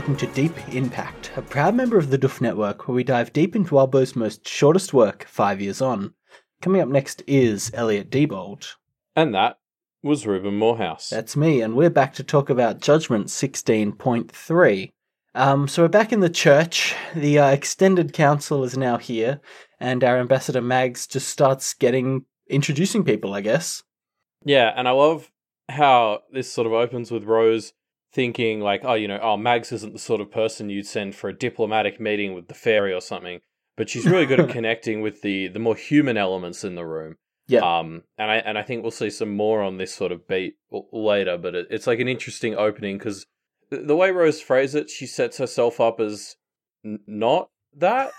Welcome to Deep In Pact, a proud member of the Duff Network where we dive deep into Wildbow's most shortest work, five years on. Coming up next is Elliot Diebold. And that was Ruben Morehouse. That's me, and we're back to talk about Judgment 16.3. Um, so we're back in the church. The uh, extended council is now here, and our ambassador Mags just starts getting introducing people, I guess. Yeah, and I love how this sort of opens with Rose thinking like, oh, you know, oh, Mags isn't the sort of person you'd send for a diplomatic meeting with the fairy or something, but she's really good at connecting with the the more human elements in the room. Yeah. Um, and I and I think we'll see some more on this sort of beat later, but it, it's like an interesting opening because the way Rose phrased it, she sets herself up as n- not that.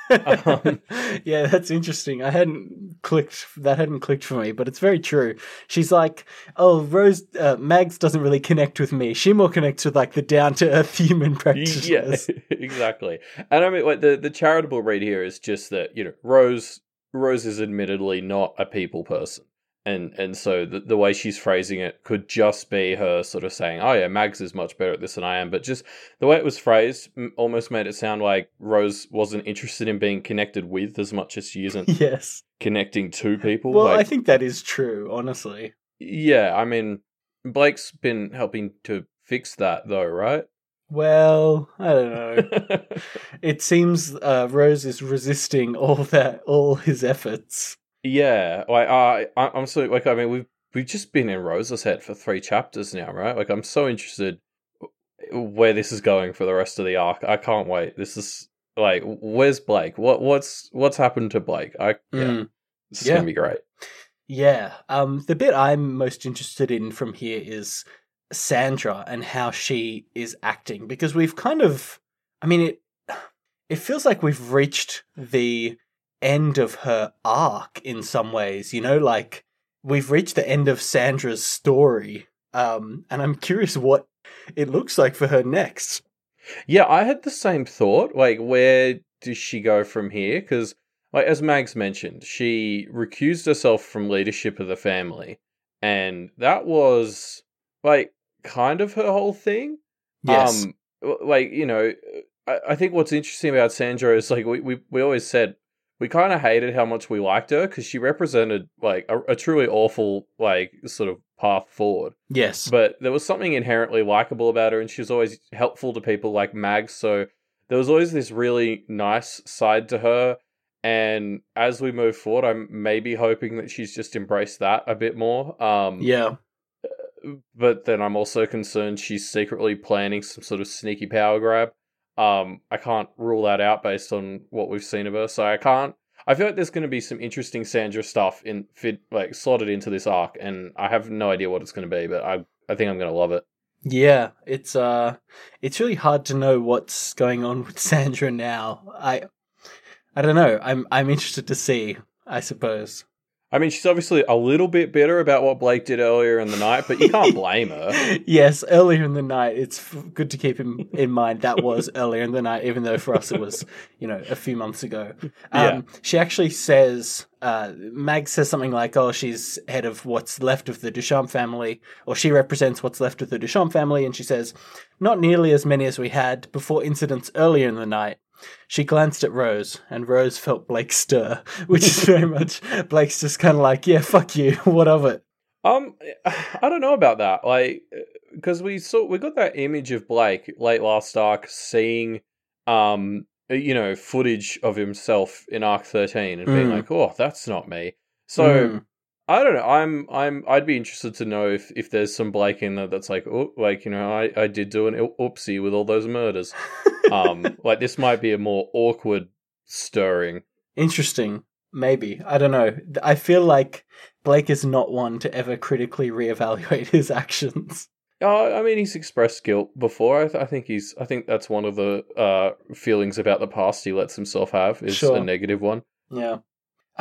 um, yeah, that's interesting. I hadn't clicked. That hadn't clicked for me, but it's very true. She's like, "Oh, Rose uh, Mags doesn't really connect with me. She more connects with like the down to earth human practitioners yeah, practitioners." exactly. And I mean, like the the charitable read here is just that you know Rose Rose is admittedly not a people person. And and so the, the way she's phrasing it could just be her sort of saying, "Oh yeah, Mags is much better at this than I am." But just the way it was phrased m- almost made it sound like Rose wasn't interested in being connected with as much as she isn't yes. connecting to people. Well, like, I think that is true. Honestly. yeah, I mean, Blake's been helping to fix that though, right? Well, I don't know. it seems uh, Rose is resisting all that, all his efforts. Yeah, like I, I, I'm so like I mean we've we've just been in Rose's head for three chapters now, right? Like I'm so interested where this is going for the rest of the arc. I can't wait. This is like where's Blake? What what's what's happened to Blake? I yeah, Mm. this is Yeah. gonna be great. Yeah. Um, the bit I'm most interested in from here is Sandra and how she is acting because we've kind of, I mean, it it feels like we've reached the end of her arc in some ways. You know, like we've reached the end of Sandra's story. Um, and I'm curious what it looks like for her next. Yeah, I had the same thought. Like, where does she go from here? Because, like, as Mags mentioned, she recused herself from leadership of the family, and that was like kind of her whole thing. Yes. Um, like you know, I, I think what's interesting about Sandra is like we we, we always said we kind of hated how much we liked her because she represented like a, a truly awful like sort of path forward. yes. But there was something inherently likable about her, and she was always helpful to people like Mags. So there was always this really nice side to her. And as we move forward, I'm maybe hoping that she's just embraced that a bit more. Um, yeah. but then I'm also concerned she's secretly planning some sort of sneaky power grab. Um, I can't rule that out based on what we've seen of her. So I can't. I feel like there's going to be some interesting Sandra stuff in fit like slotted into this arc, and I have no idea what it's going to be, but I I think I'm going to love it. Yeah, it's uh it's really hard to know what's going on with Sandra now. I I don't know. I'm I'm interested to see, I suppose. I mean, she's obviously a little bit bitter about what Blake did earlier in the night, but you can't blame her. yes, earlier in the night, it's f- good to keep in, in mind that was earlier in the night, even though for us it was, you know, a few months ago. Um, Yeah. She actually says, uh, Mag says something like, oh, she's head of what's left of the Duchamp family, or she represents what's left of the Duchamp family, and she says, not nearly as many as we had before incidents earlier in the night. She glanced at Rose, and Rose felt Blake stir, which is very much Blake's just kind of like, yeah, fuck you, what of it? Um, I don't know about that. Like, because we saw we got that image of Blake late last arc seeing, um, you know, footage of himself in arc thirteen and being Mm. like, "Oh, that's not me." So Mm. I don't know. I'm I'm I'd be interested to know if if there's some Blake in there that's like, oh, like you know, I I did do an oopsie with all those murders. um, like this might be a more awkward stirring. Interesting. Maybe. I don't know. I feel like Blake is not one to ever critically reevaluate his actions. Uh, I mean, he's expressed guilt before. I, th- I think he's. I think that's one of the uh, feelings about the past he lets himself have is Sure. a negative one. Yeah.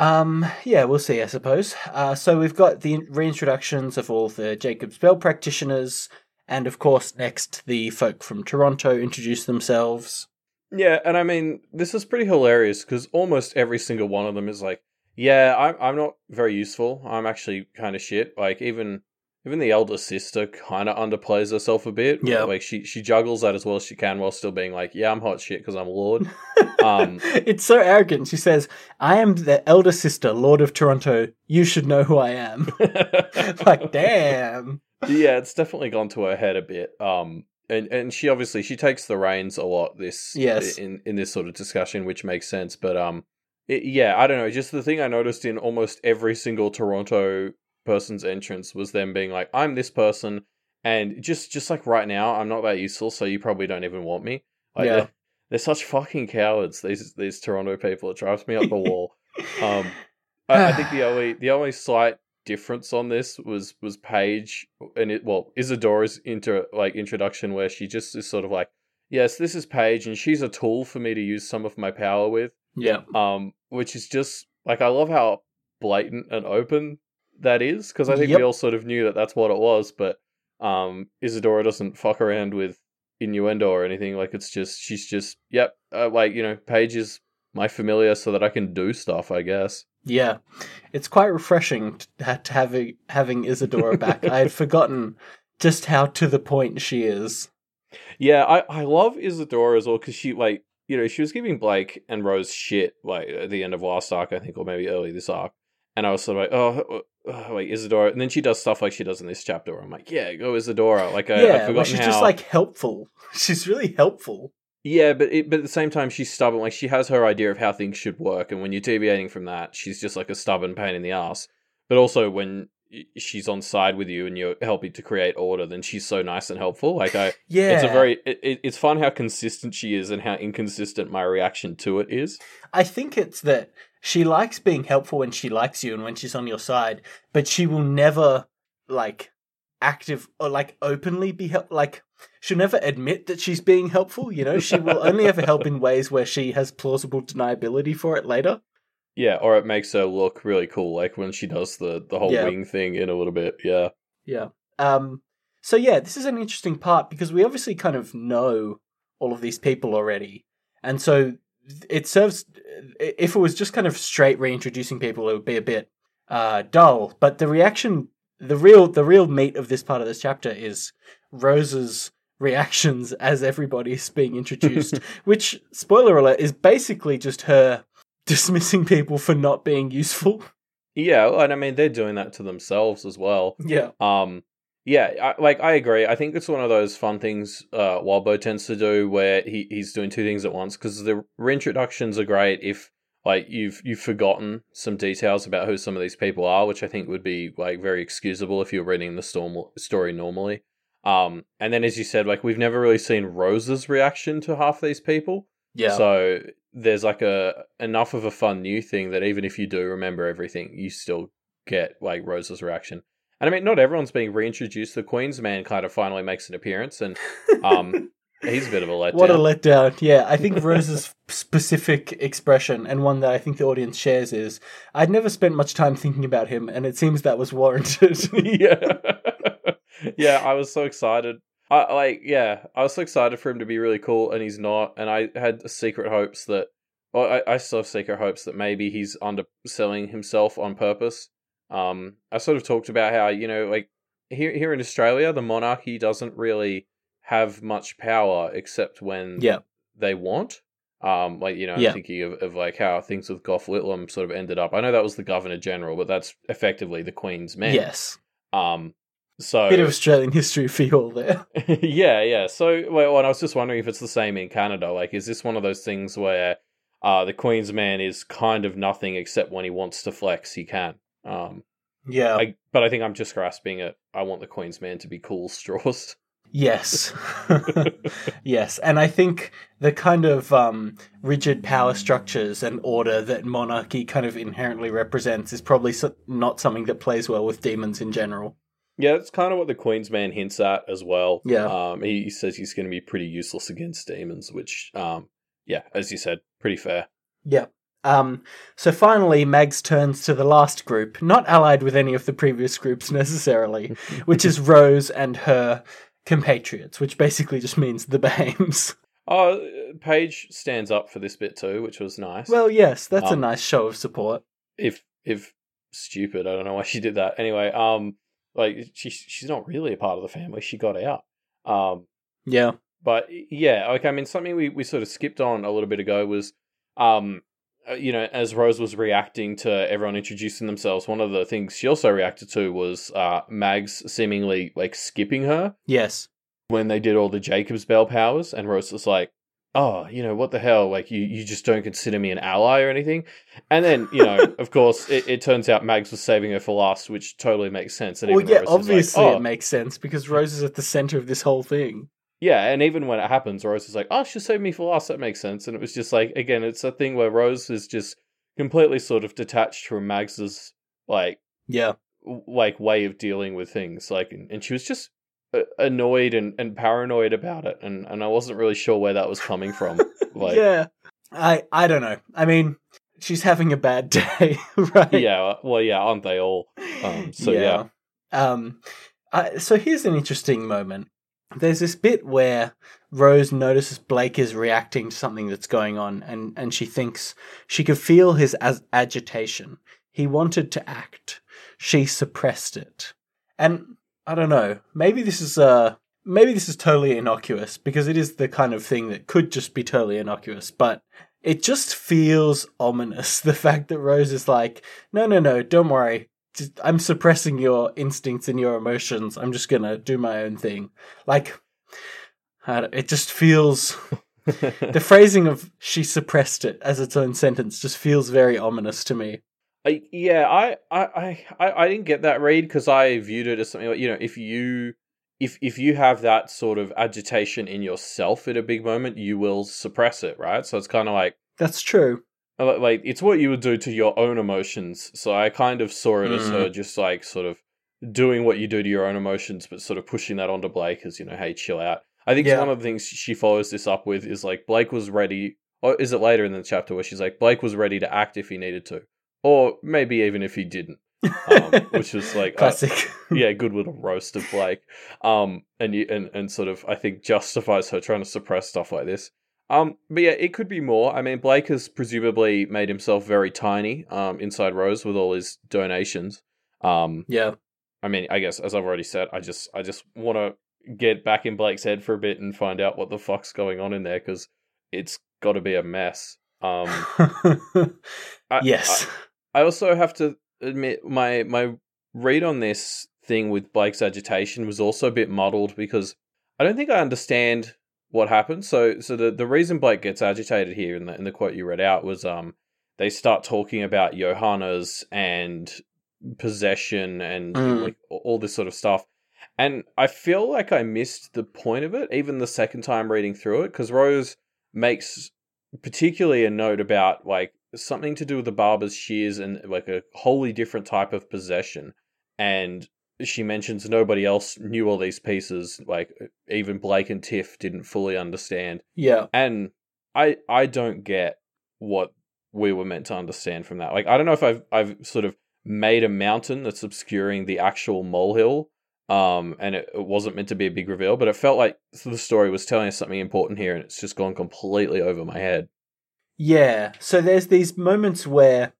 Um, yeah, we'll see, I suppose. Uh, so we've got the reintroductions of all the Jacob's Bell practitioners, and of course, next, the folk from Toronto introduce themselves. Yeah, and I mean, this is pretty hilarious because almost every single one of them is like, "Yeah, I'm I'm not very useful. I'm actually kind of shit." Like even even the elder sister kind of underplays herself a bit. Yeah. like she she juggles that as well as she can while still being like, "Yeah, I'm hot shit because I'm lord." Um, it's so arrogant. She says, I am the elder sister, Lord of Toronto. You should know who I am. like, damn. yeah, it's definitely gone to her head a bit. Um, and and she obviously she takes the reins a lot this Yes. in in this sort of discussion, which makes sense. But um, it, yeah, I don't know. Just the thing I noticed in almost every single Toronto person's entrance was them being like, "I'm this person," and just just like right now, I'm not that useful, so you probably don't even want me. Like, Yeah. they're, they're such fucking cowards. These these Toronto people. It drives me up the wall. Um, I, I think the only the only slight difference on this was was Paige and it well Isadora's into like introduction where she just is sort of like, yes, this is Paige and she's a tool for me to use some of my power with. Yeah. Um, which is just like I love how blatant and open that is because I think Yep. we all sort of knew that that's what it was, but um, Isadora doesn't fuck around with innuendo or anything. Like it's just she's just yep, uh, like you know, Paige is my familiar so that I can do stuff. I guess. Yeah. It's quite refreshing to, ha- to having, having Isadora back. I had forgotten just how to the point she is. Yeah, I, I love Isadora as well because she like you know she was giving Blake and Rose shit like at the end of last arc I think or maybe early this arc, and I was sort of like oh, uh, uh, oh like Isadora, and then she does stuff like she does in this chapter where I'm like yeah go Isadora like I, yeah, forgotten well, she's how just like helpful. She's really helpful. yeah but it, but at the same time she's stubborn like she has her idea of how things should work and when you're deviating from that she's just like a stubborn pain in the ass, but also when she's on side with you and you're helping to create order then she's so nice and helpful like I Yeah. It's a very it, it's fun how consistent she is and how inconsistent my reaction to it is. I think it's that she likes being helpful when she likes you and when she's on your side, but she will never like active or like openly be help like she'll never admit that she's being helpful, you know? She will only ever help in ways where she has plausible deniability for it later. Yeah, or it makes her look really cool, like when she does the the whole Yeah. wing thing in a little bit. Yeah, Yeah. Um so yeah, this is an interesting part because we obviously kind of know all of these people already. And so it serves if it was just kind of straight reintroducing people it would be a bit uh dull, but the reaction the real the real meat of this part of this chapter is Rose's reactions as everybody's being introduced, which spoiler alert is basically just her dismissing people for not being useful. yeah, and I mean they're doing that to themselves as well. Yeah. Um, yeah, I, like I agree. I think it's one of those fun things uh, Wildbow tends to do where he, he's doing two things at once because the reintroductions are great if like you've you've forgotten some details about who some of these people are, which I think would be like very excusable if you're reading the storm story normally. Um, and then as you said, like we've never really seen Rose's reaction to half these people. Yeah. So there's like a enough of a fun new thing that even if you do remember everything, you still get like Rose's reaction. And I mean, not everyone's being reintroduced. The Queen's man kind of finally makes an appearance, and um, he's a bit of a letdown. What a letdown. Yeah, I think Rose's specific expression, and one that I think the audience shares, is I'd never spent much time thinking about him, and it seems that was warranted. yeah, yeah. I was so excited. I like, yeah, I was so excited for him to be really cool, and he's not. And I had secret hopes that, well, I, I still have secret hopes that maybe he's underselling himself on purpose. Um, I sort of talked about how you know, like here here in Australia, the monarchy doesn't really have much power except when yeah, they want. Um, like you know, Yeah. I'm thinking of, of like how things with Gough Whitlam sort of ended up. I know that was the Governor General, but that's effectively the Queen's man. yes. Um, so Bit of Australian history for you all there. yeah, yeah. So, well, and I was just wondering if it's the same in Canada. Like, is this one of those things where uh, the Queen's man is kind of nothing except when he wants to flex, he can. Um, Yeah. I, but I think I'm just grasping it. I want the Queen's man to be cool straws. Yes. yes. And I think the kind of um, rigid power structures and order that monarchy kind of inherently represents is probably not something that plays well with demons in general. yeah, that's kind of what the Queen's man hints at as well. Yeah. Um, he, he says he's going to be pretty useless against demons, which, um, yeah, as you said, pretty fair. Yeah. Um, so finally, Mags turns to the last group, not allied with any of the previous groups necessarily, which is Rose and her compatriots, which basically just means the Bahames. Oh, Paige stands up for this bit too, which was nice. Well, yes, that's a Um, nice show of support. if if stupid, I don't know why she did that. Anyway, um, like she she's not really a part of the family. She got out. Um, Yeah. but yeah, like I mean, something we, we sort of skipped on a little bit ago was, um, you know, as Rose was reacting to everyone introducing themselves, one of the things she also reacted to was uh, Mags seemingly like skipping her Yes. when they did all the Jacob's Bell powers, and Rose was like, "Oh, you know what the hell? Like you you just don't consider me an ally or anything." And then you know, of course, it, it turns out Mags was saving her for last, which totally makes sense. And Well, even yeah, Rose is like, obviously "Oh, it makes sense because Rose is at the center of this whole thing. Yeah, and even when it happens, Rose is like, "Oh, she saved me for last." That makes sense. And it was just like, again, it's a thing where Rose is just completely sort of detached from Mags's like, Yeah. w- like way of dealing with things. Like, and, and she was just uh, annoyed and, and paranoid about it, and and I wasn't really sure where that was coming from. Like, yeah. I I don't know. I mean, she's having a bad day, right? yeah, well, yeah, aren't they all? Um, so, yeah. Um, I, so here's an interesting moment. There's this bit where Rose notices Blake is reacting to something that's going on, and, and she thinks she could feel his as- agitation. He wanted to act. She suppressed it. And I don't know. Maybe this is uh maybe this is totally innocuous because it is the kind of thing that could just be totally innocuous, but it just feels ominous. The fact that Rose is like, no, no, no, don't worry. I'm suppressing your instincts and your emotions. I'm just gonna do my own thing. Like, I don't- it just feels. the phrasing of "she suppressed it" as its own sentence just feels very ominous to me. I, yeah, I, I, I, I didn't get that read because I viewed it as something like you know, if you, if if you have that sort of agitation in yourself at a big moment, you will suppress it, right? So it's kind of like, That's true. Like, it's what you would do to your own emotions. So I kind of saw it as her just like sort of doing what you do to your own emotions, but sort of pushing that onto Blake as you know, hey, chill out. I think Yeah. one of the things she follows this up with is like Blake was ready, or is it later in the chapter where she's like Blake was ready to act if he needed to, or maybe even if he didn't, um, which was like uh, classic. yeah, good little roast of Blake. Um, and you and and sort of I think justifies her trying to suppress stuff like this. Um, but yeah, it could be more. I mean, Blake has presumably made himself very tiny. Um, inside Rose with all his donations. Um, yeah. I mean, I guess as I've already said, I just I just want to get back in Blake's head for a bit and find out what the fuck's going on in there because it's got to be a mess. Um, I, yes. I also have to admit my my read on this thing with Blake's agitation was also a bit muddled because I don't think I understand what happened. So so the, the reason Blake gets agitated here in the in the quote you read out was um they start talking about Johannes and possession and Mm. like all this sort of stuff. And I feel like I missed the point of it even the second time reading through it because Rose makes particularly a note about like something to do with the barber's shears and like a wholly different type of possession. And she mentions nobody else knew all these pieces, like even Blake and Tiff didn't fully understand. yeah. And I I don't get what we were meant to understand from that. Like I don't know if I've I've sort of made a mountain that's obscuring the actual molehill. Um, and it, it wasn't meant to be a big reveal, but it felt like the story was telling us something important here, and it's just gone completely over my head. Yeah. So there's these moments where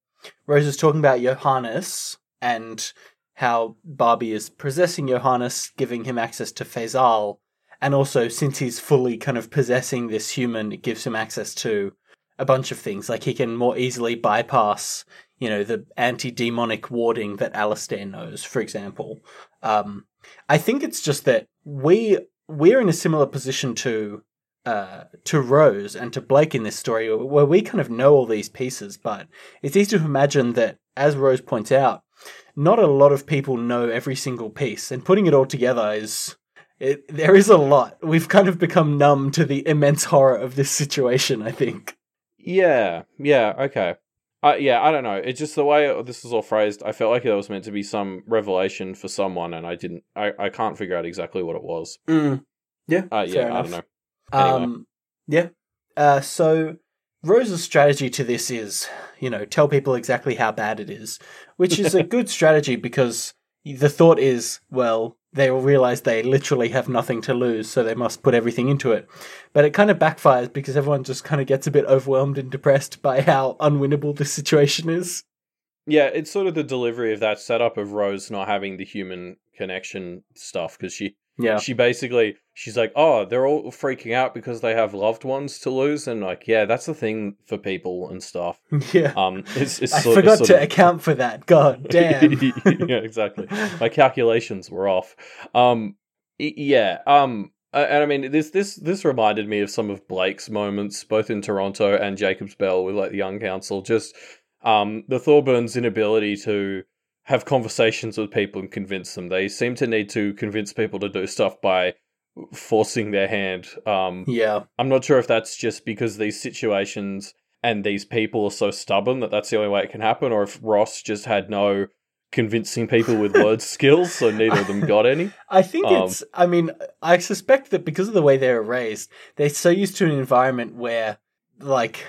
Rose is talking about Johannes and how Barbie is possessing Johannes, giving him access to Faisal. And also, since he's fully kind of possessing this human, it gives him access to a bunch of things. Like he can more easily bypass, you know, the anti demonic warding that Alistair knows, for example. Um, I think it's just that we we're in a similar position to uh, to Rose and to Blake in this story, where we kind of know all these pieces, but it's easy to imagine that, as Rose points out, not a lot of people know every single piece, and putting it all together is. It, there is a lot. We've kind of become numb to the immense horror of this situation, I think. Yeah, yeah, okay. Uh, yeah, I don't know. It's just the way this is all phrased. I felt like it was meant to be some revelation for someone, and I didn't. I, I can't figure out exactly what it was. Mm. Yeah, Uh, fair yeah, I don't know. Anyway. Um, yeah. Uh, so Rose's strategy to this is, you know, tell people exactly how bad it is, which is a good strategy because the thought is, well, they will realize they literally have nothing to lose, so they must put everything into it. But it kind of backfires because everyone just kind of gets a bit overwhelmed and depressed by how unwinnable this situation is. Yeah, it's sort of the delivery of that setup of Rose not having the human connection stuff because she Yeah. she basically she's like, oh, they're all freaking out because they have loved ones to lose, and like, yeah, that's the thing for people and stuff. Yeah. Um, it's, it's I sort, forgot it's to of- account for that. God damn. yeah, exactly. My calculations were off. Um, yeah. Um, and I mean, this this this reminded me of some of Blake's moments, both in Toronto and Jacob's Bell with like the Young Council. Just um, the Thorburns' inability to have conversations with people and convince them. They seem to need to convince people to do stuff by forcing their hand. Um, yeah. I'm not sure if that's just because these situations and these people are so stubborn that that's the only way it can happen, or if Ross just had no convincing people with word skills, so neither of them got any. I think Um, it's. I mean, I suspect that because of the way they were raised, they're so used to an environment where, like,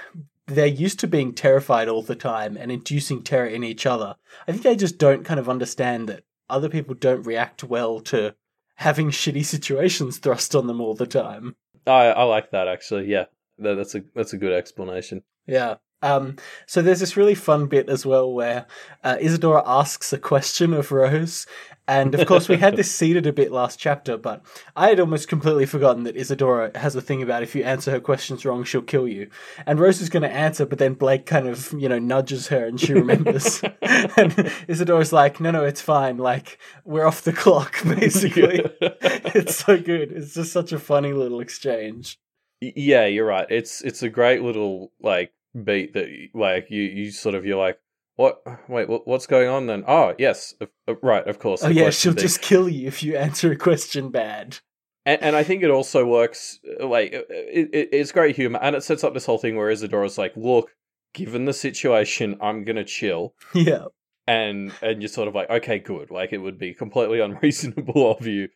they're used to being terrified all the time and inducing terror in each other. I think they just don't kind of understand that other people don't react well to having shitty situations thrust on them all the time. I I like that actually. Yeah, that, that's a that's a good explanation. Yeah. Um, so there's this really fun bit as well where uh, Isadora asks a question of Rose, and of course we had this seeded a bit last chapter, but I had almost completely forgotten that Isadora has a thing about if you answer her questions wrong, she'll kill you. And Rose is going to answer, but then Blake kind of you know nudges her, and she remembers. and Isadora's like, "No, no, it's fine. Like we're off the clock, basically." it's so good. It's just such a funny little exchange. Yeah, you're right. It's it's a great little like beat that like you you sort of you're like. What? Wait, what, what's going on then? Oh, yes, uh, right, of course. Oh yeah, she'll thing. just kill you if you answer a question bad. And, and I think it also works uh, like it, it, it's great humor, and it sets up this whole thing where Isadora's like, "Look, given the situation, I'm gonna chill," Yeah. and and you're sort of like, "Okay, good." Like it would be completely unreasonable of you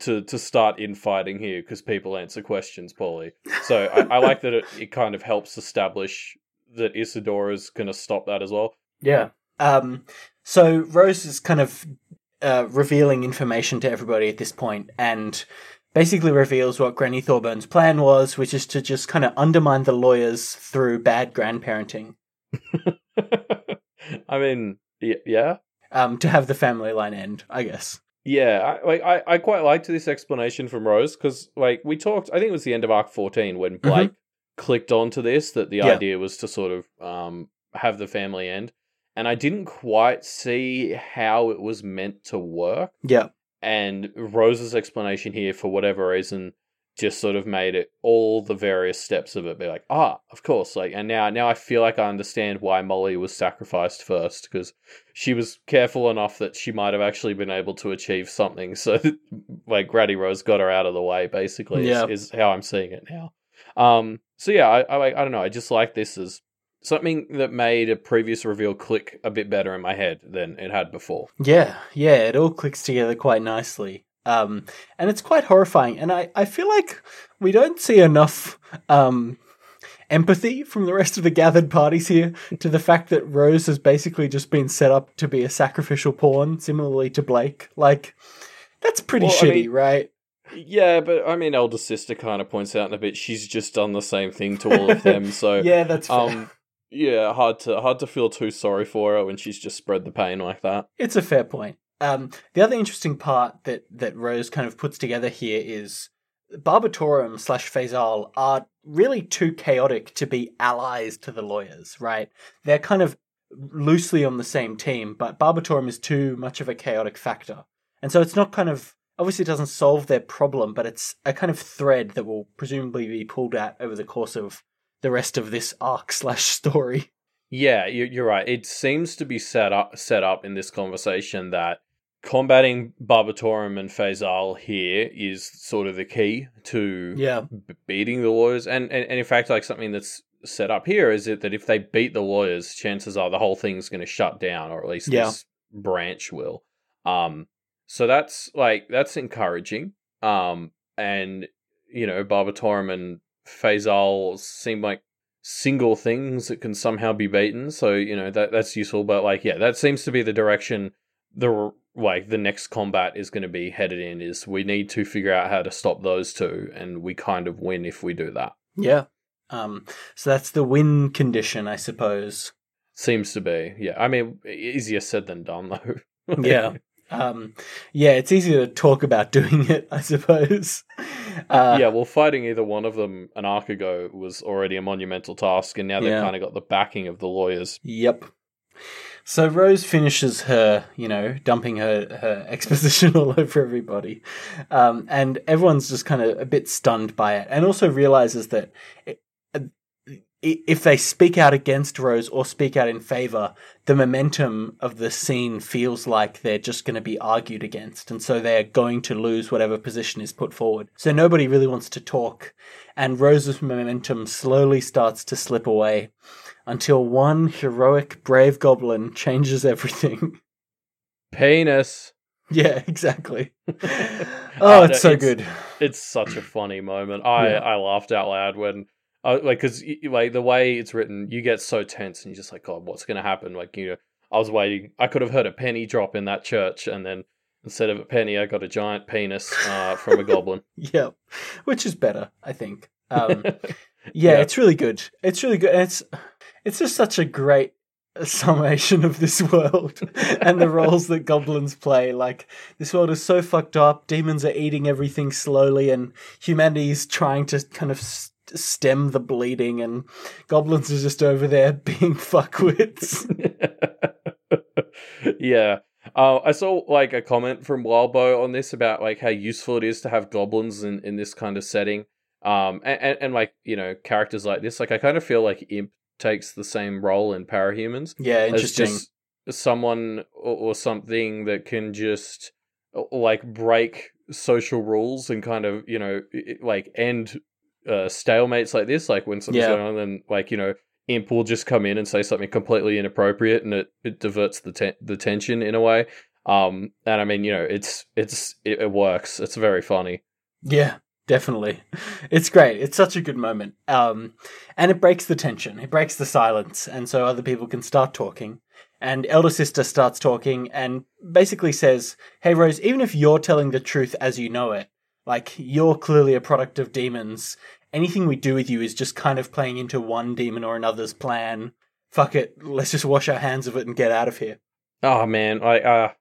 to to start infighting here because people answer questions poorly. So I, I like that it, it kind of helps establish that Isadora's gonna stop that as well. Yeah. Um, so Rose is kind of uh, revealing information to everybody at this point and basically reveals what Granny Thorburns' plan was, which is to just kind of undermine the lawyers through bad grandparenting I mean, y- yeah. um, to have the family line end, I guess. Yeah, I, like I, I quite liked this explanation from Rose because like we talked, I think it was the end of arc fourteen when Blake clicked onto this that the Mm-hmm. Yeah. idea was to sort of um have the family end, and I didn't quite see how it was meant to work. Yeah. And Rose's explanation here, for whatever reason, just sort of made it all the various steps of it be like, ah, of course, like, and now now I feel like I understand why Molly was sacrificed first because she was careful enough that she might have actually been able to achieve something. So, like, Granny Rose got her out of the way. Basically, Yeah. is, is how I'm seeing it now. Um, so yeah, I, I I don't know. I just like this as something that made a previous reveal click a bit better in my head than it had before. Yeah, yeah, it all clicks together quite nicely. Um, and it's quite horrifying. And I, I feel like we don't see enough um, empathy from the rest of the gathered parties here to the fact that Rose has basically just been set up to be a sacrificial pawn, similarly to Blake. Like, that's pretty Well, I shitty, mean- right? Yeah, but I mean, elder sister kind of points out in a bit she's just done the same thing to all of them. So yeah, that's fair. um, yeah, hard to hard to feel too sorry for her when she's just spread the pain like that. It's a fair point. Um, the other interesting part that, that Rose kind of puts together here is Barbatorem slash Faisal are really too chaotic to be allies to the lawyers, right? They're kind of loosely on the same team, but Barbatorem is too much of a chaotic factor. And so it's not kind of obviously it doesn't solve their problem, but it's a kind of thread that will presumably be pulled at over the course of the rest of this arc slash story. Yeah, you- you're right. It seems to be set up set up in this conversation that combating Barbatorem and Faisal here is sort of the key to Yeah. b- beating the lawyers. And, and and in fact, like something that's set up here is it that if they beat the lawyers, chances are the whole thing's going to shut down, or at least Yeah. this branch will. Um, so that's like that's encouraging. Um, and you know, Barbatorem and Faisal seem like single things that can somehow be beaten. So you know that that's useful. But like, yeah, that seems to be the direction the like the next combat is going to be headed in. Is we need to figure out how to stop those two, and we kind of win if we do that. Yeah. Um, so that's the win condition, I suppose. Seems to be, yeah. I mean, easier said than done, though. Yeah. Um, yeah, it's easy to talk about doing it, I suppose. Uh, yeah, well, fighting either one of them an arc ago was already a monumental task, and now they've Yeah. kind of got the backing of the lawyers. Yep. So Rose finishes her, you know, dumping her, her exposition all over everybody. Um, and everyone's just kind of a bit stunned by it and also realizes that it, uh, if they speak out against Rose or speak out in favor, the momentum of the scene feels like they're just going to be argued against. And so they're going to lose whatever position is put forward. So nobody really wants to talk. And Rose's momentum slowly starts to slip away until one heroic, brave goblin changes everything. Penis. yeah, exactly. oh, it's so it's- good. It's such a funny moment. I Yeah. I laughed out loud when. Uh, like, because like the way it's written, you get so tense, and you're just like, God, what's gonna happen? Like, you know, I was waiting. I could have heard a penny drop in that church, and then instead of a penny, I got a giant penis uh, from a goblin. Yeah, which is better, I think. Um, yeah, Yeah. it's really good. It's really good. And it's it's just such a great summation of this world and the roles that goblins play. Like this world is so fucked up. Demons are eating everything slowly, and humanity is trying to kind of s- stem the bleeding, and goblins are just over there being fuckwits. yeah. Uh, I saw like a comment from Wildbow on this about like how useful it is to have goblins in, in this kind of setting. Um, and, and, and like you know characters like this, like I kind of feel like Imp takes the same role in Parahumans yeah, as interesting. just someone or, or something that can just uh, like break social rules and kind of you know like end uh, stalemates like this. Like when something's Yeah. going on, then like you know Imp will just come in and say something completely inappropriate, and it, it diverts the ten- the tension in a way. Um, and I mean, you know, it's it's it, it works. It's very funny. Yeah, definitely. It's great. It's such a good moment. Um, and it breaks the tension. It breaks the silence, and so other people can start talking. And elder sister starts talking and basically says, "Hey Rose, even if you're telling the truth as you know it, like you're clearly a product of demons. Anything we do with you is just kind of playing into one demon or another's plan. Fuck it. Let's just wash our hands of it and get out of here." Oh man, I uh,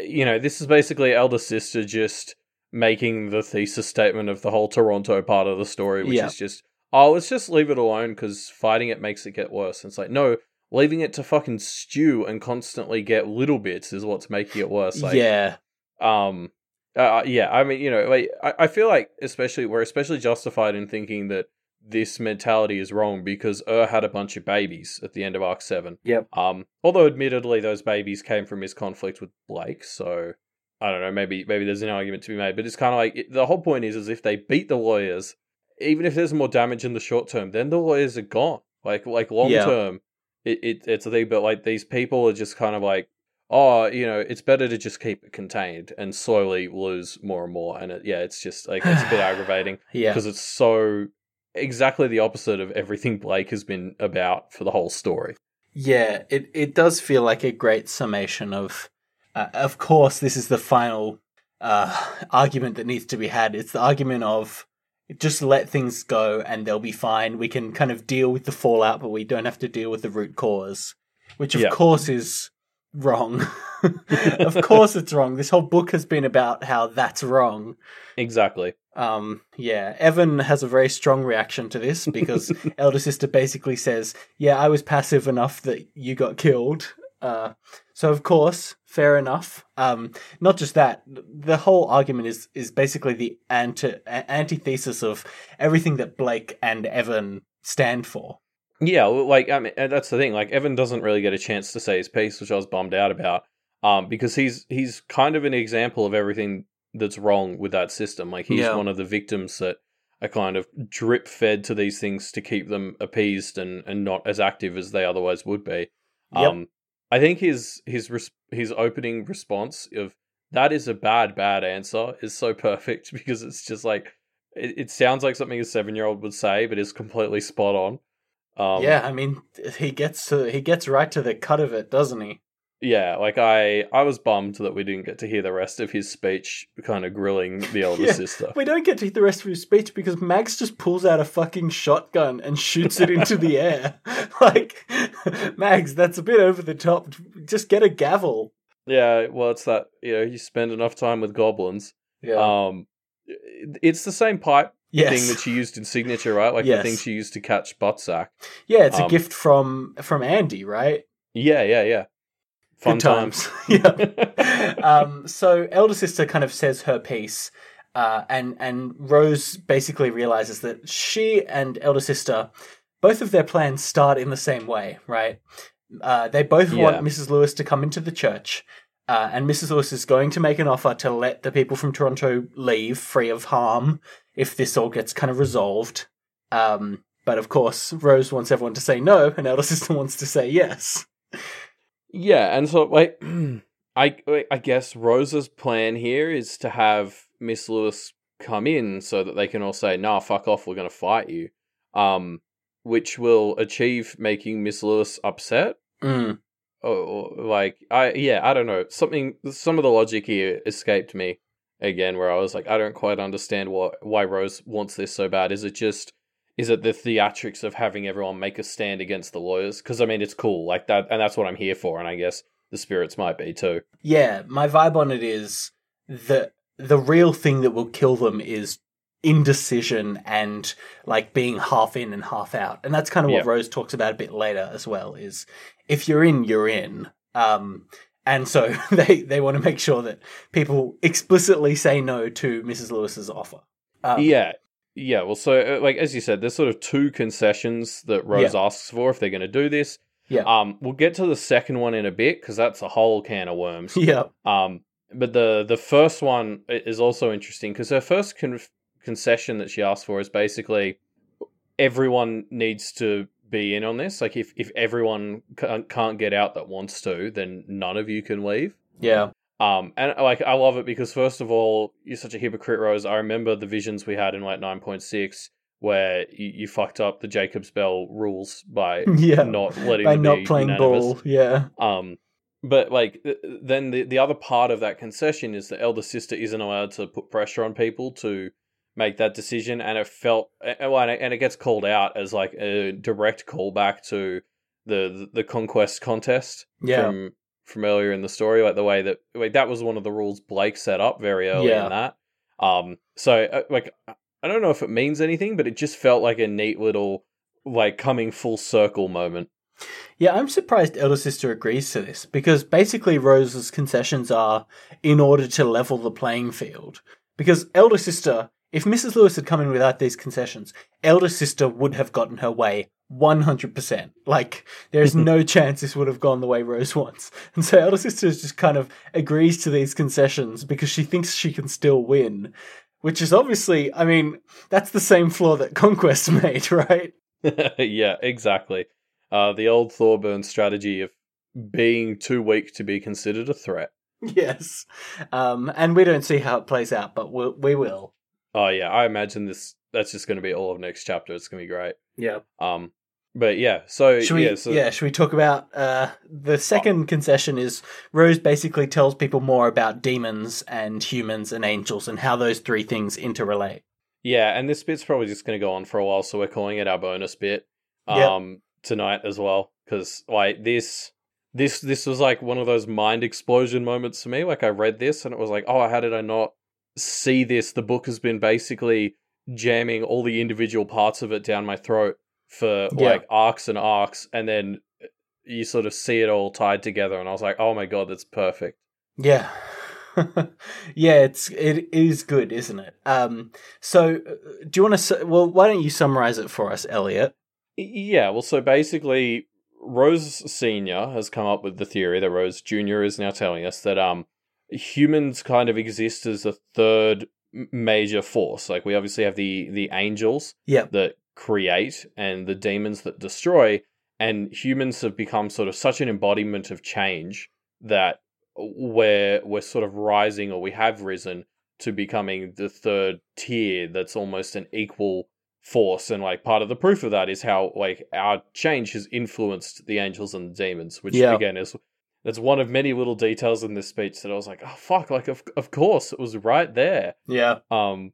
you know, this is basically elder sister just making the thesis statement of the whole Toronto part of the story, which Yeah. is just, oh, let's just leave it alone because fighting it makes it get worse. And it's like, no, leaving it to fucking stew and constantly get little bits is what's making it worse. Like, yeah. um, uh, yeah, I mean, you know, like I, I feel like especially we're especially justified in thinking that this mentality is wrong because Ur had a bunch of babies at the end of Arc Seven. Yep. Um, although admittedly those babies came from his conflict with Blake, so I don't know, maybe maybe there's an argument to be made, but it's kind of like it, the whole point is is if they beat the lawyers, even if there's more damage in the short term, then the lawyers are gone. Like like long Yeah. term, it, it it's a thing. But like these people are just kind of like, oh, you know, it's better to just keep it contained and slowly lose more and more. And it, yeah, it's just like it's a bit aggravating Yeah. because it's so exactly the opposite of everything Blake has been about for the whole story. Yeah, it, it does feel like a great summation of. Uh, of course, this is the final uh, argument that needs to be had. It's the argument of just let things go and they'll be fine. We can kind of deal with the fallout, but we don't have to deal with the root cause, which of Yeah. course is wrong. of course, it's wrong. This whole book has been about how that's wrong. Exactly. Um, yeah, Evan has a very strong reaction to this because elder sister basically says, "Yeah, I was passive enough that you got killed." Uh, so of course, fair enough. Um, not just that, the whole argument is is basically the anti antithesis of everything that Blake and Evan stand for. Yeah, like I mean, that's the thing. Like Evan doesn't really get a chance to say his piece, which I was bummed out about. Um, because he's he's kind of an example of everything that's wrong with that system. Like he's Yeah. one of the victims that are kind of drip fed to these things to keep them appeased and and not as active as they otherwise would be. Yep. Um, I think his his res- his opening response of that is a bad bad answer is so perfect because it's just like it, it sounds like something a seven year old would say, but is completely spot on. Um, yeah, I mean, he gets to he gets right to the cut of it, doesn't he? Yeah, like I I was bummed that we didn't get to hear the rest of his speech, kind of grilling the older Yeah. sister. We don't get to hear the rest of his speech because Mags just pulls out a fucking shotgun and shoots it into the air. Like, Mags, that's a bit over the top. Just get a gavel. Yeah, well, it's that you know you spend enough time with goblins. Yeah. Um, it's the same pipe yes. thing that she used in Signature, right? Like Yes. the thing she used to catch Buttsack. yeah, it's a um, gift from from Andy, right? Yeah, yeah, yeah. Fun Good times. yeah. um, so elder sister kind of says her piece, uh, and and Rose basically realizes that she and elder sister, both of their plans start in the same way, right? Uh, they both want Mrs. Lewis to come into the church, uh, and Mrs. Lewis is going to make an offer to let the people from Toronto leave free of harm if this all gets kind of resolved. Um, but of course, Rose wants everyone to say no, and elder sister wants to say yes. Yeah, and so like I I guess Rose's plan here is to have Miss Lewis come in so that they can all say, "Nah, fuck off, we're going to fight you." Um which will achieve making Miss Lewis upset. Mm. Or, or like I yeah, I don't know. Something some of the logic here escaped me again where I was like I don't quite understand what why Rose wants this so bad. Is it just is it the theatrics of having everyone make a stand against the lawyers? Because I mean, it's cool, like that, and that's what I'm here for. And I guess the spirits might be too. Yeah, my vibe on it is that the real thing that will kill them is indecision and like being half in and half out. And that's kind of what Yeah. Rose talks about a bit later as well is if you're in, you're in. Um and so they they want to make sure that people explicitly say no to Mrs. Lewis's offer. Um, yeah, yeah. Well, so uh, like as you said, there's sort of two concessions that Rose asks for if they're going to do this. Yeah. Um, we'll get to the second one in a bit because that's a whole can of worms. Yeah. Um, but the the first one is also interesting because her first con- concession that she asked for is basically everyone needs to be in on this. Like if if everyone can't get out that wants to, then none of you can leave. Yeah. Um, and like I love it because first of all, you're such a hypocrite, Rose. I remember the visions we had in like nine point six where you, you fucked up the Jacob's Bell rules by Yeah. not letting By not playing unanimous. ball. Yeah. Um, but like then the the other part of that concession is the elder sister isn't allowed to put pressure on people to make that decision, and it felt and and it and it gets called out as like a direct callback to the the conquest contest Yeah. from from earlier in the story, like the way that like that was one of the rules Blake set up very early Yeah. in that. Um, so uh, like I don't know if it means anything, but it just felt like a neat little like coming full circle moment. Yeah, I'm surprised Elder Sister agrees to this because basically Rose's concessions are in order to level the playing field. Because Elder Sister, if Mrs. Lewis had come in without these concessions, Elder Sister would have gotten her way 100%. Like, there's no chance this would have gone the way Rose wants. And so Elder Sister just kind of agrees to these concessions because she thinks she can still win. Which is obviously, I mean, that's the same flaw that Conquest made, right? yeah, exactly. Uh, the old Thorburn strategy of being too weak to be considered a threat. Yes. Um, and we don't see how it plays out, but we'll, we will. Oh yeah, I imagine this. That's just going to be all of next chapter. It's going to be great. Yeah. Um, but yeah. So Should we, yeah, so yeah, should we talk about uh, the second concession is Rose basically tells people more about demons and humans and angels and how those three things interrelate. yeah, and this bit's probably just going to go on for a while, so we're calling it our bonus bit. Yep. Um, tonight as well, because like this. This this was like one of those mind explosion moments for me. Like I read this and it was like, oh, how did I not see this? The book has been basically jamming all the individual parts of it down my throat for Yeah. like arcs and arcs, and then you sort of see it all tied together, and I was like, oh my god, that's perfect. Yeah. yeah, it's it is good, isn't it? Um so uh, do you want to well why don't you summarize it for us, Elliot? Yeah, well, so basically, Rose Senior has come up with the theory that Rose Junior is now telling us that um humans kind of exist as a third major force. Like we obviously have the the angels Yep. that create and the demons that destroy, and humans have become sort of such an embodiment of change that we're we're sort of rising or we have risen to becoming the third tier that's almost an equal force and like part of the proof of that is how like our change has influenced the angels and the demons which Yeah. again is that's one of many little details in this speech that I was like oh fuck like of of course it was right there Yeah. um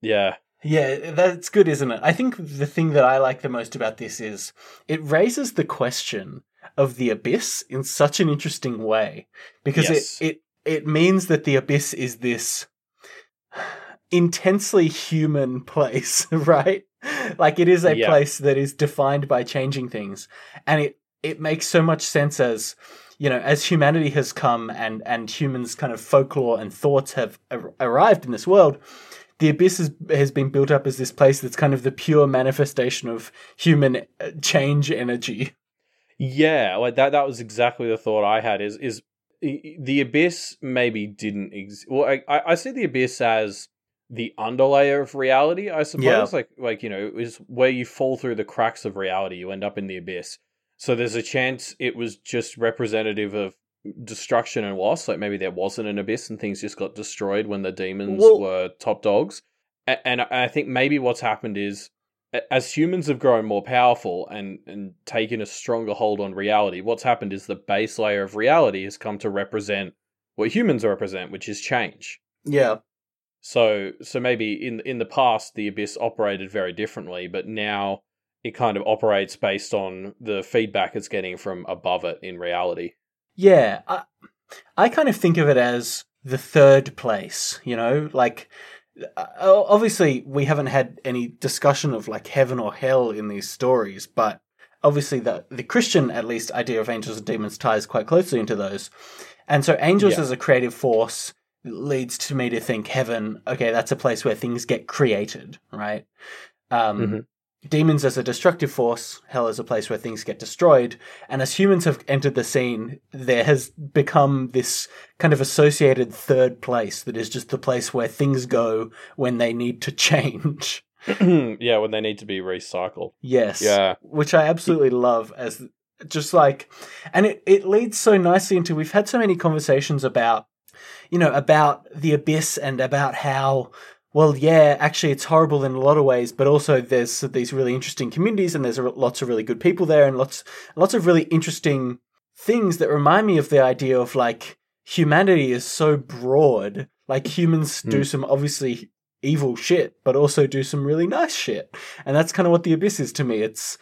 yeah Yeah, that's good, isn't it? I think the thing that I like the most about this is it raises the question of the abyss in such an interesting way because Yes. it, it it means that the abyss is this intensely human place, right? Like it is a Yeah. place that is defined by changing things. And it it makes so much sense as you know, as humanity has come and and humans kind of folklore and thoughts have ar- arrived in this world, the abyss has, has been built up as this place that's kind of the pure manifestation of human uh, change energy. Yeah, like that. That was exactly the thought I had. Is is the abyss maybe didn't exist? Well, I, I I see the abyss as the underlayer of reality. I suppose, Yeah. like like you know, is where you fall through the cracks of reality. You end up in the abyss. So there's a chance it was just representative of destruction and loss. Like maybe there wasn't an abyss and things just got destroyed when the demons Well- were top dogs. And I I think maybe what's happened is as humans have grown more powerful and, and taken a stronger hold on reality, what's happened is the base layer of reality has come to represent what humans represent, which is change. Yeah. So so maybe in in the past the abyss operated very differently, but now it kind of operates based on the feedback it's getting from above it in reality. Yeah, I, I kind of think of it as the third place, you know? Like, uh, obviously, we haven't had any discussion of like heaven or hell in these stories, but obviously, the, the Christian, at least, idea of angels and demons ties quite closely into those. And so, angels Yeah. as a creative force leads to me to think heaven, okay, that's a place where things get created, right? Um, Mhm. Demons as a destructive force, hell is a place where things get destroyed. And as humans have entered the scene, there has become this kind of associated third place that is just the place where things go when they need to change. yeah, when they need to be recycled. Yes. Yeah. Which I absolutely love as just like, and it, it leads so nicely into we've had so many conversations about, you know, about the abyss and about how, well, yeah, actually it's horrible in a lot of ways, but also there's these really interesting communities and there's lots of really good people there and lots, lots of really interesting things that remind me of the idea of like humanity is so broad. Like humans do Mm. some obviously evil shit, but also do some really nice shit. And that's kind of what the abyss is to me. It's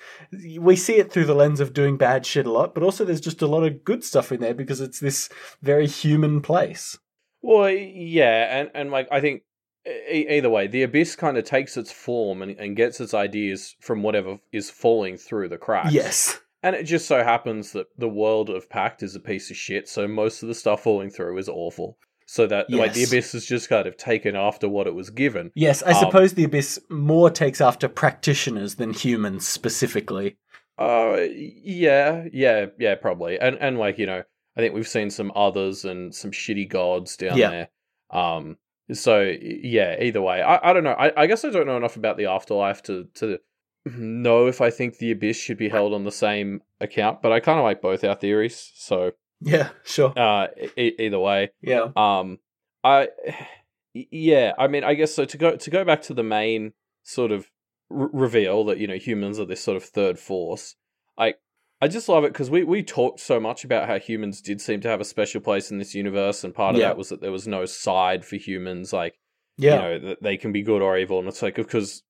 we see it through the lens of doing bad shit a lot, but also there's just a lot of good stuff in there because it's this very human place. Well, yeah, and and like I think either way, the abyss kind of takes its form and, and gets its ideas from whatever is falling through the cracks. Yes. And it just so happens that the world of Pact is a piece of shit, so most of the stuff falling through is awful. So that like the abyss is just kind of taken after what it was given. Yes, I Um, suppose the abyss more takes after practitioners than humans specifically. Uh yeah, yeah, yeah, probably. And and like, you know, I think we've seen some others and some shitty gods down Yeah. there. Um so yeah, either way. I, I don't know. I, I guess I don't know enough about the afterlife to to know if I think the abyss should be held on the same account, but I kind of like both our theories. So Yeah, sure. uh e- either way. Yeah. Um, I, yeah, I mean, I guess so. To go to go back to the main sort of r- reveal that you know humans are this sort of third force. I I just love it because we we talked so much about how humans did seem to have a special place in this universe, and part of Yeah. that was that there was no side for humans. Like Yeah. you know that they can be good or evil, and it's like because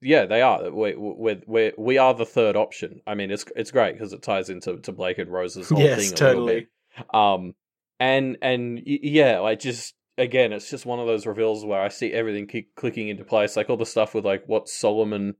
Yeah, they are. We we we we are the third option. I mean, it's it's great because it ties into to Blake and Rose's whole yes, thing a little bit totally. um and and yeah like just again it's just one of those reveals where i see everything keep clicking into place like all the stuff with like what solomon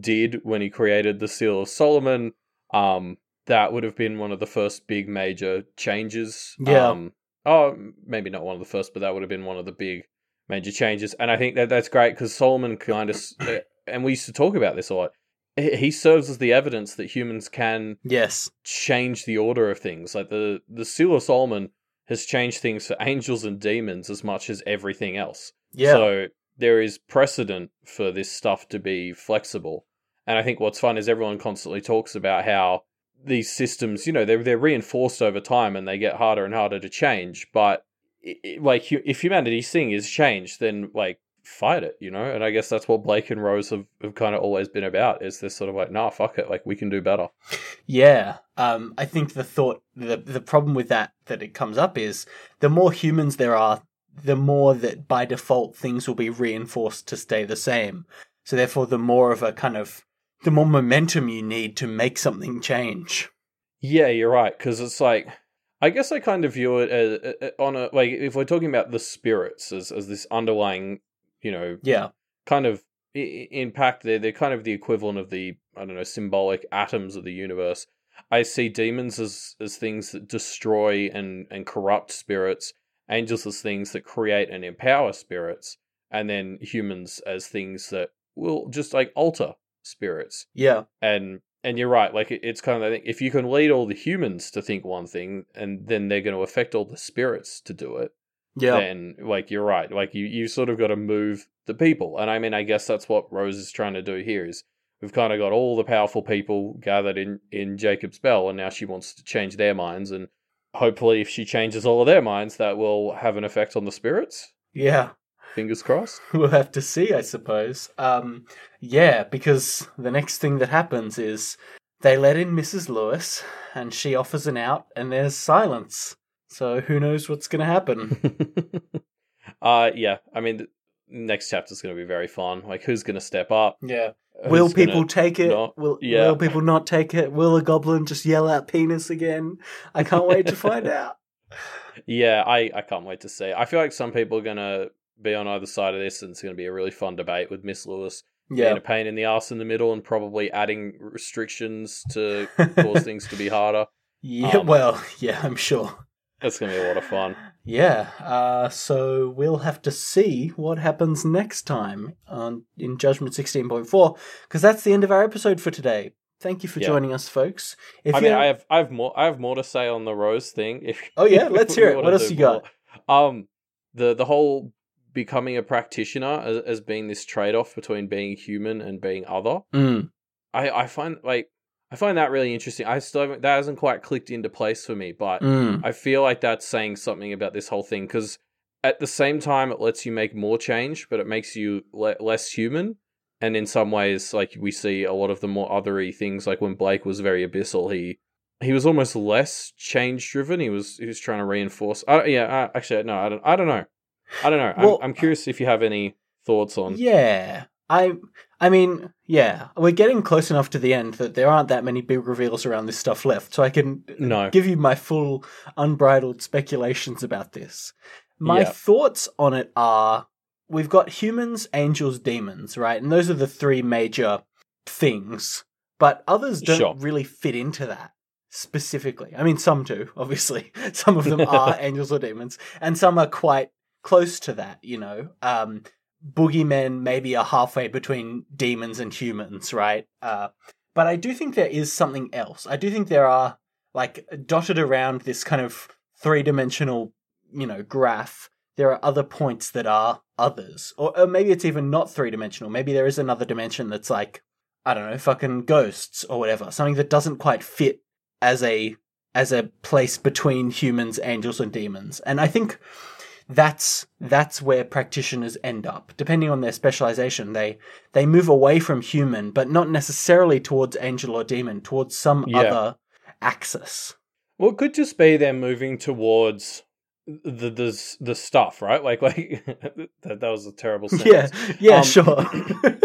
did when he created the seal of solomon um that would have been one of the first big major changes Yeah. um oh maybe not one of the first but that would have been one of the big major changes and i think that that's great because solomon kind of uh, and we used to talk about this a lot he he serves as the evidence that humans can Yes. change the order of things. Like the the Seal of Solomon has changed things for angels and demons as much as everything else. Yeah. So there is precedent for this stuff to be flexible. And I think what's fun is everyone constantly talks about how these systems, you know, they're they're reinforced over time and they get harder and harder to change. But i i like, if humanity's thing is change, then like fight it, you know. And I guess that's what Blake and Rose have, have kind of always been about. Is this sort of like, nah, fuck it, like we can do better. Yeah, um, I think the thought, the the problem with that that it comes up is the more humans there are, the more that by default things will be reinforced to stay the same. So therefore, the more of a kind of the more momentum you need to make something change. Yeah, you're right. Because it's like, I guess I kind of view it as, uh, on a like if we're talking about the spirits as as this underlying, you know, Yeah. kind of impact. They're they're kind of the equivalent of the I don't know symbolic atoms of the universe. I see demons as as things that destroy and and corrupt spirits. Angels as things that create and empower spirits, and then humans as things that will just like alter spirits Yeah. and and you're right like it, it's kind of think if you can lead all the humans to think one thing and then they're going to affect all the spirits to do it Yeah. then like you're right like you you sort of got to move the people and i mean i guess that's what rose is trying to do here is we've kind of got all the powerful people gathered in in jacob's bell and now she wants to change their minds and hopefully if she changes all of their minds that will have an effect on the spirits Yeah. Fingers crossed We'll have to see, I suppose. Um, yeah, because the next thing that happens is they let in Mrs. Lewis, and she offers an out, and there's silence. So who knows what's going to happen? uh yeah i mean the next chapter's going to be very fun like who's going to step up yeah. Will Who's gonna- people take it? not- will, yeah. will people not take it? Will a goblin just yell out penis again? I can't wait to find out. Yeah, I, I can't wait to see. I feel like some people are gonna be on either side of this, and it's gonna be a really fun debate with Miss Lewis being Yeah. a pain in the ass in the middle, and probably adding restrictions to cause things to be harder. yeah, Um, well, yeah, I'm sure. That's gonna be a lot of fun. Yeah, uh, so we'll have to see what happens next time on in Judgment 16.4 because that's the end of our episode for today. Thank you for Yeah. joining us, folks. If I mean, I have I have more I have more to say on the Rose thing. If Oh, yeah? Let's hear it. What else you got? Um, the the whole becoming a practitioner as, as being this trade off between being human and being other. Mm, I I find like I find that really interesting. I still haven't, that hasn't quite clicked into place for me, but mm, I feel like that's saying something about this whole thing because at the same time it lets you make more change, but it makes you le- less human. And in some ways, like we see a lot of the more othery things, like when Blake was very abyssal, he he was almost less change driven. He was he was trying to reinforce. I, yeah, uh, actually, no, I don't. I don't know. I don't know. Well- I'm, I'm curious if you have any thoughts on. yeah, I, I mean, yeah, we're getting close enough to the end that there aren't that many big reveals around this stuff left, so I can No. give you my full unbridled speculations about this. My Yeah. thoughts on it are we've got humans, angels, demons, right? And those are the three major things, but others don't Sure. really fit into that specifically. I mean, some do, obviously. Some of them are angels or demons, and some are quite close to that, you know. Um, boogeymen maybe are halfway between demons and humans, right? Uh, but I do think there is something else. I do think there are like dotted around this kind of three dimensional, you know, graph. There are other points that are others, or, or maybe it's even not three dimensional. Maybe there is another dimension that's like I don't know, fucking ghosts or whatever, something that doesn't quite fit as a as a place between humans, angels, and demons. And I think that's that's where practitioners end up depending on their specialization they they move away from human but not necessarily towards angel or demon towards some Yeah. other axis Well, it could just be they're moving towards the the the stuff, right? Like like that, that was a terrible yeah yeah Um, sure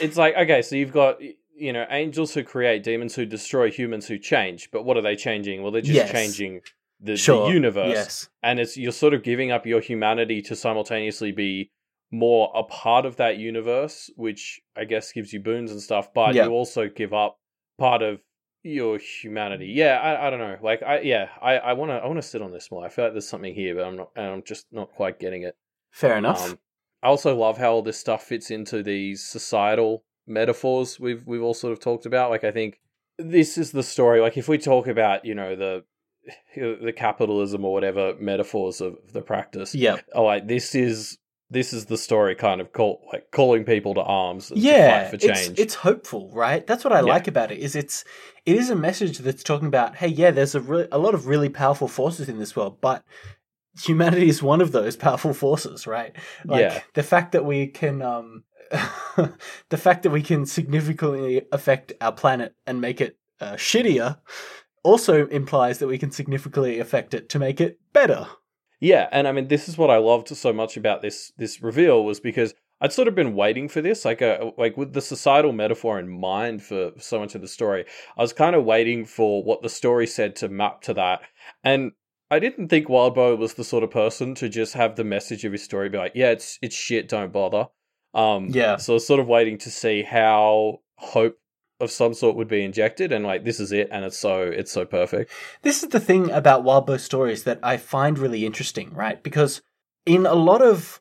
It's like okay, so you've got you know angels who create demons who destroy humans who change, but what are they changing? Well, they're just Yes. changing the, sure the universe, yes and it's you're sort of giving up your humanity to simultaneously be more a part of that universe, which I guess gives you boons and stuff, but Yeah. you also give up part of your humanity. Yeah, I, I don't know. Like I yeah, I, I wanna I wanna sit on this more. I feel like there's something here, but I'm not I'm just not quite getting it. fair enough Um, I also love how all this stuff fits into these societal metaphors we've we've all sort of talked about. Like I think this is the story. Like if we talk about you know the the capitalism or whatever metaphors of the practice, yeah oh like this is this is the story kind of call like calling people to arms and yeah to fight for it's, change. it's hopeful right that's what i Yeah. like about it is it's it is a message that's talking about hey yeah there's a, re- a lot of really powerful forces in this world but humanity is one of those powerful forces right like Yeah. the fact that we can um the fact that we can significantly affect our planet and make it uh, shittier also implies that we can significantly affect it to make it better Yeah, and I mean this is what I loved so much about this this reveal was because I'd sort of been waiting for this, like a like with the societal metaphor in mind for so much of the story. I was kind of waiting for what the story said to map to that, and I didn't think Wildbow was the sort of person to just have the message of his story be like, "Yeah, it's it's shit, don't bother." Um, Yeah. So I was sort of waiting to see how hope of some sort would be injected, and like this is it, and it's so it's so perfect. This is the thing about Wildbow stories that I find really interesting, right? Because in a lot of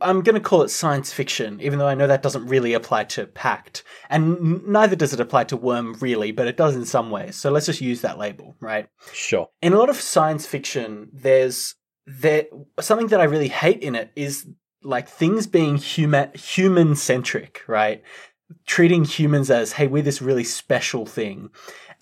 I'm going to call it science fiction, even though I know that doesn't really apply to Pact, and n- neither does it apply to Worm really, but it does in some ways. So let's just use that label, right? Sure. in a lot of science fiction, there's there something that I really hate in it is like things being human human centric, right? Treating humans as hey, we're this really special thing,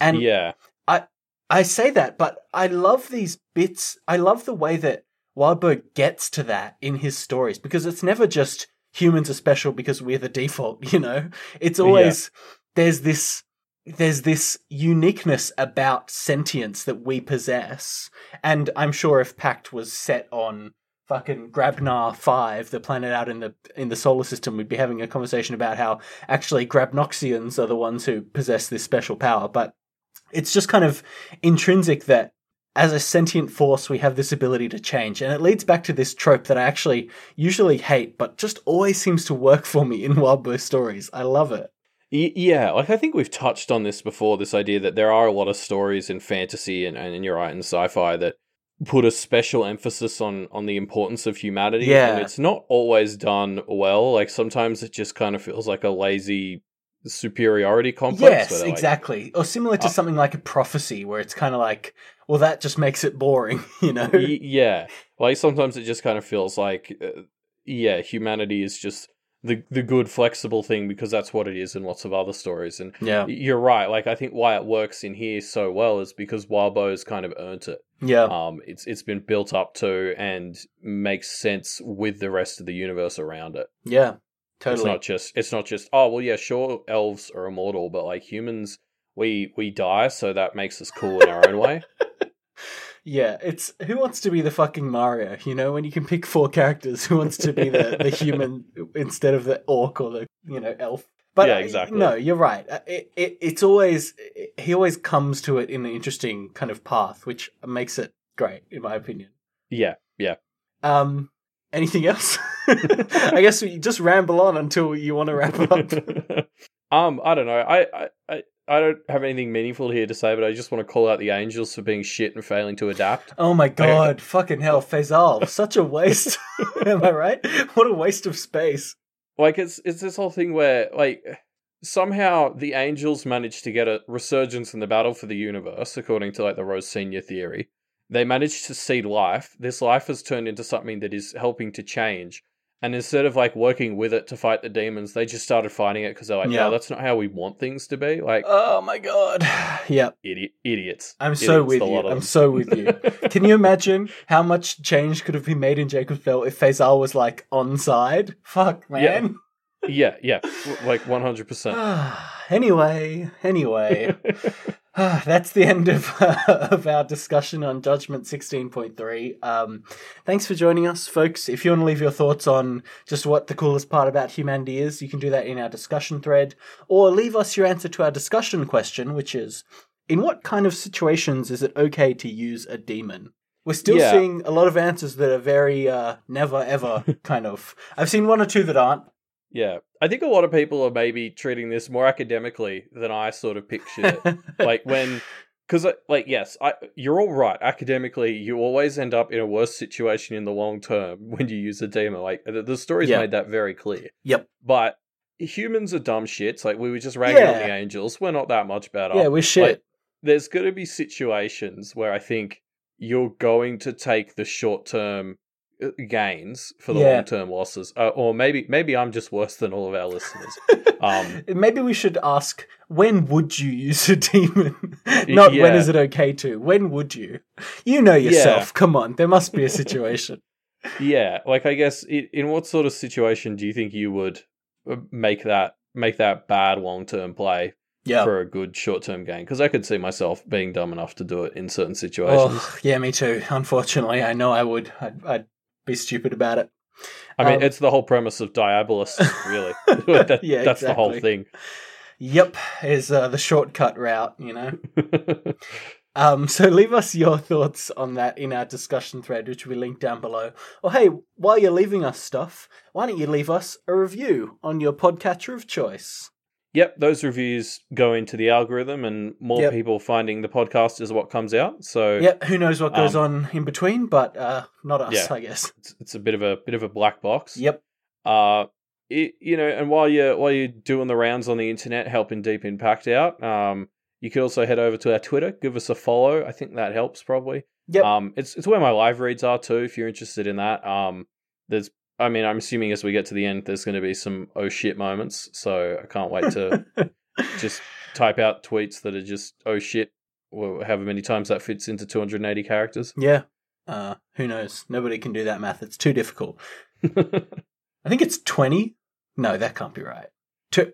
and yeah. I I say that, but I love these bits. I love the way that Wildbow gets to that in his stories because it's never just humans are special because we're the default, you know? It's always there's this there's this uniqueness about sentience that we possess. And I'm sure if Pact was set on fucking Grabnar 5, the planet out in the in the solar system, we'd be having a conversation about how actually Grabnoxians are the ones who possess this special power, but it's just kind of intrinsic that as a sentient force we have this ability to change. And it leads back to this trope that i actually usually hate but just always seems to work for me in wildbow stories. I love it. Yeah, like I think we've touched on this before. This idea that there are a lot of stories in fantasy and, and you're right in sci-fi that put a special emphasis on on the importance of humanity. Yeah. and it's not always done well. Like sometimes it just kind of feels like a lazy superiority complex. yes they're like, exactly or similar to Uh, something like a prophecy where it's kind of like well that just makes it boring you know yeah, like sometimes it just kind of feels like, uh, yeah, humanity is just the the good flexible thing because that's what it is in lots of other stories. And yeah you're right. Like I think why it works in here so well is because Wildbow's kind of earned it. yeah Um, it's it's been built up to and makes sense with the rest of the universe around it. yeah totally. It's not just it's not just oh well yeah sure elves are immortal but like humans we we die so that makes us cool in our own way. Yeah, it's who wants to be the fucking Mario? You know, when you can pick four characters, who wants to be the, the human instead of the orc or the you know elf? But Yeah, exactly. No, you're right. Uh, It, it it's always he always comes to it in an interesting kind of path, which makes it great in my opinion. Yeah, yeah. Um, anything else? I guess we just ramble on until you want to wrap up. um, I don't know. I, I, I, I don't have anything meaningful here to say, but I just want to call out the Angels for being shit and failing to adapt. Oh my god, fucking hell, Faisal, such a waste. Am I right? What a waste of space. Like it's it's this whole thing where like somehow the Angels managed to get a resurgence in the battle for the universe, according to like the Rose Senior theory. They managed to seed life. This life has turned into something that is helping to change. And instead of like working with it to fight the demons, they just started fighting it because they're like, oh, Yeah. no, that's not how we want things to be. Like Oh my god. Yep. idiot, idiots. I'm so with you. I'm so with you. Can you imagine how much change could have been made in Jacob's Bell if Faisal was like on side? Fuck, man. yeah, yeah, w- like one hundred percent. anyway, anyway, that's the end of of our discussion on Judgment 16.3. Um, thanks for joining us, folks. If you want to leave your thoughts on just what the coolest part about humanity is, you can do that in our discussion thread, or leave us your answer to our discussion question, which is: In what kind of situations is it okay to use a demon? We're still Yeah. seeing a lot of answers that are very uh, never ever kind of. I've seen one or two that aren't. Yeah, I think a lot of people are maybe treating this more academically than I sort of pictured it. like when, because uh, like yes, I you're all right. Academically, you always end up in a worse situation in the long term when you use a demon. Like the, the story's Yeah. made that very clear. Yep. But humans are dumb shits. Like we were just ragging on the angels. We're not that much better. yeah, we're shit. Like, there's going to be situations where I think you're going to take the short term gains for the Yeah. long term losses, uh, or maybe maybe I'm just worse than all of our listeners. Um, Maybe we should ask when would you use a demon? Not when yeah. is it okay to. When would you? You know yourself. Come on, there must be a situation. yeah, like I guess i in what sort of situation do you think you would uh, make that make that bad long term play Yeah. for a good short term gain? Because I could see myself being dumb enough to do it in certain situations. Oh, yeah, me too. Unfortunately, I know I would. I'd, I'd be stupid about it. I mean, Um, it's the whole premise of Diabolus, really. That- Yeah, that's the whole thing. Yep, is uh, the shortcut route, you know. Um, so leave us your thoughts on that in our discussion thread, which will link down below. Or hey, while you're leaving us stuff, why don't you leave us a review on your podcatcher of choice? Yep, those reviews go into the algorithm, and more Yep. people finding the podcast is what comes out. So Yep, who knows what goes Um, on in between, but uh, not us, Yeah. I guess. it's, it's a bit of a bit of a black box. Yep. Uh, it, you know, and while you're while you're doing the rounds on the internet, helping Deep In Pact out, um, you could also head over to our Twitter, give us a follow. I think that helps probably. Yep. Um, it's it's where my live reads are too. If you're interested in that, um, there's. I mean, I'm assuming as we get to the end, there's going to be some oh shit moments. So I can't wait to just type out tweets that are just oh shit, or however many times that fits into 280 characters. yeah. Uh, who knows? Nobody can do that math. It's too difficult. I think it's 20. No, that can't be right. Tw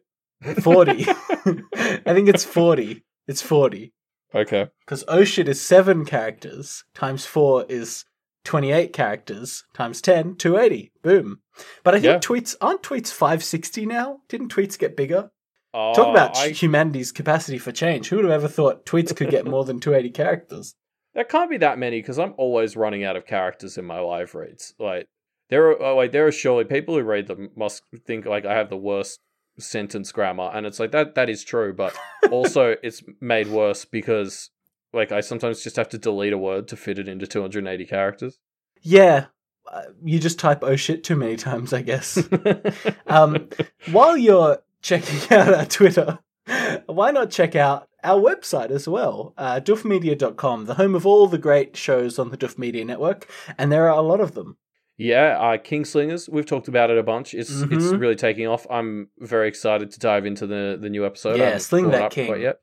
40. I think it's 40. It's 40. okay. Because oh shit is 7 characters, times 4 is 28 characters, times 10, 280. Boom. But I think Yeah. tweets, aren't tweets 560 now? Didn't tweets get bigger? Uh, Talk about I- humanity's capacity for change. Who would have ever thought tweets could get more than 280 characters? There can't be that many because I'm always running out of characters in my live reads. Like there are, oh, like there are surely people who read them must think like I have the worst sentence grammar, and it's like that. That is true, but also it's made worse because like I sometimes just have to delete a word to fit it into 280 characters. Yeah. Uh, you just type oh shit too many times, I guess. Um, while you're checking out our Twitter, why not check out our website as well? Uh, doofmedia.com, the home of all the great shows on the Doof Media Network, and there are a lot of them. Yeah, uh, Kingslingers. We've talked about it a bunch. It's it's Mhm. really taking off. I'm very excited to dive into the the new episode. Yeah, Sling That King. yet.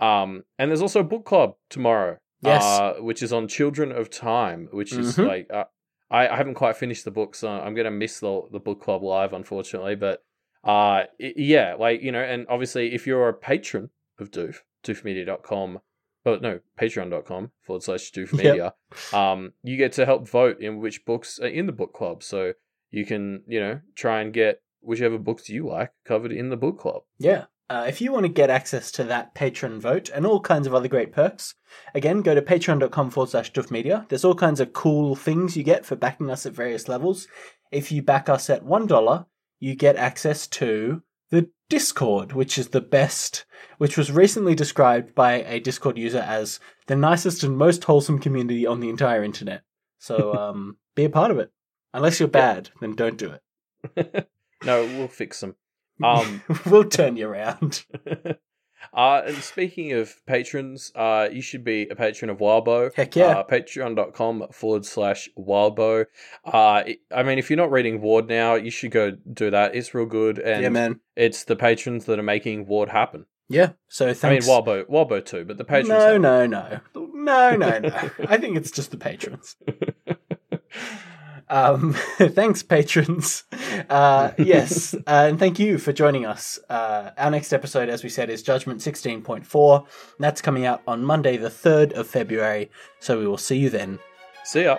Um, and there's also a book club tomorrow. Yes. uh, which is on Children of Time, which is Mhm. like uh, I, I haven't quite finished the book, so I'm gonna miss the the book club live, unfortunately. But uh, i- yeah, like you know, and obviously, if you're a patron of Doof, doofmedia.com, but no, patreon.com forward slash doofmedia, Yep. Um, you get to help vote in which books are in the book club, so you can you know try and get whichever books you like covered in the book club. Yeah. Uh, if you want to get access to that patron vote and all kinds of other great perks, again, go to patreon.com forward slash media. There's all kinds of cool things you get for backing us at various levels. If you back us at $1, you get access to the Discord, which is the best, which was recently described by a Discord user as the nicest and most wholesome community on the entire internet. So um, be a part of it. Unless you're bad, then don't do it. no, we'll fix them. Um, we'll turn you around. uh, and speaking of patrons, uh, you should be a patron of Wildbow. Heck yeah. Uh, Patreon.com forward slash Wildbow. Uh, it- I mean, if you're not reading Ward now, you should go do that. It's real good. And yeah, man. it's the patrons that are making Ward happen. Yeah. So thanks. I mean, Wildbow, Wildbow too, but the patrons. no, no, no, no, no, no. I think it's just the patrons. Um, thanks, patrons. Uh, yes, uh, and thank you for joining us. Uh, our next episode, as we said, is Judgment 16.4. That's coming out on Monday, the 3rd of February. So we will see you then. See ya.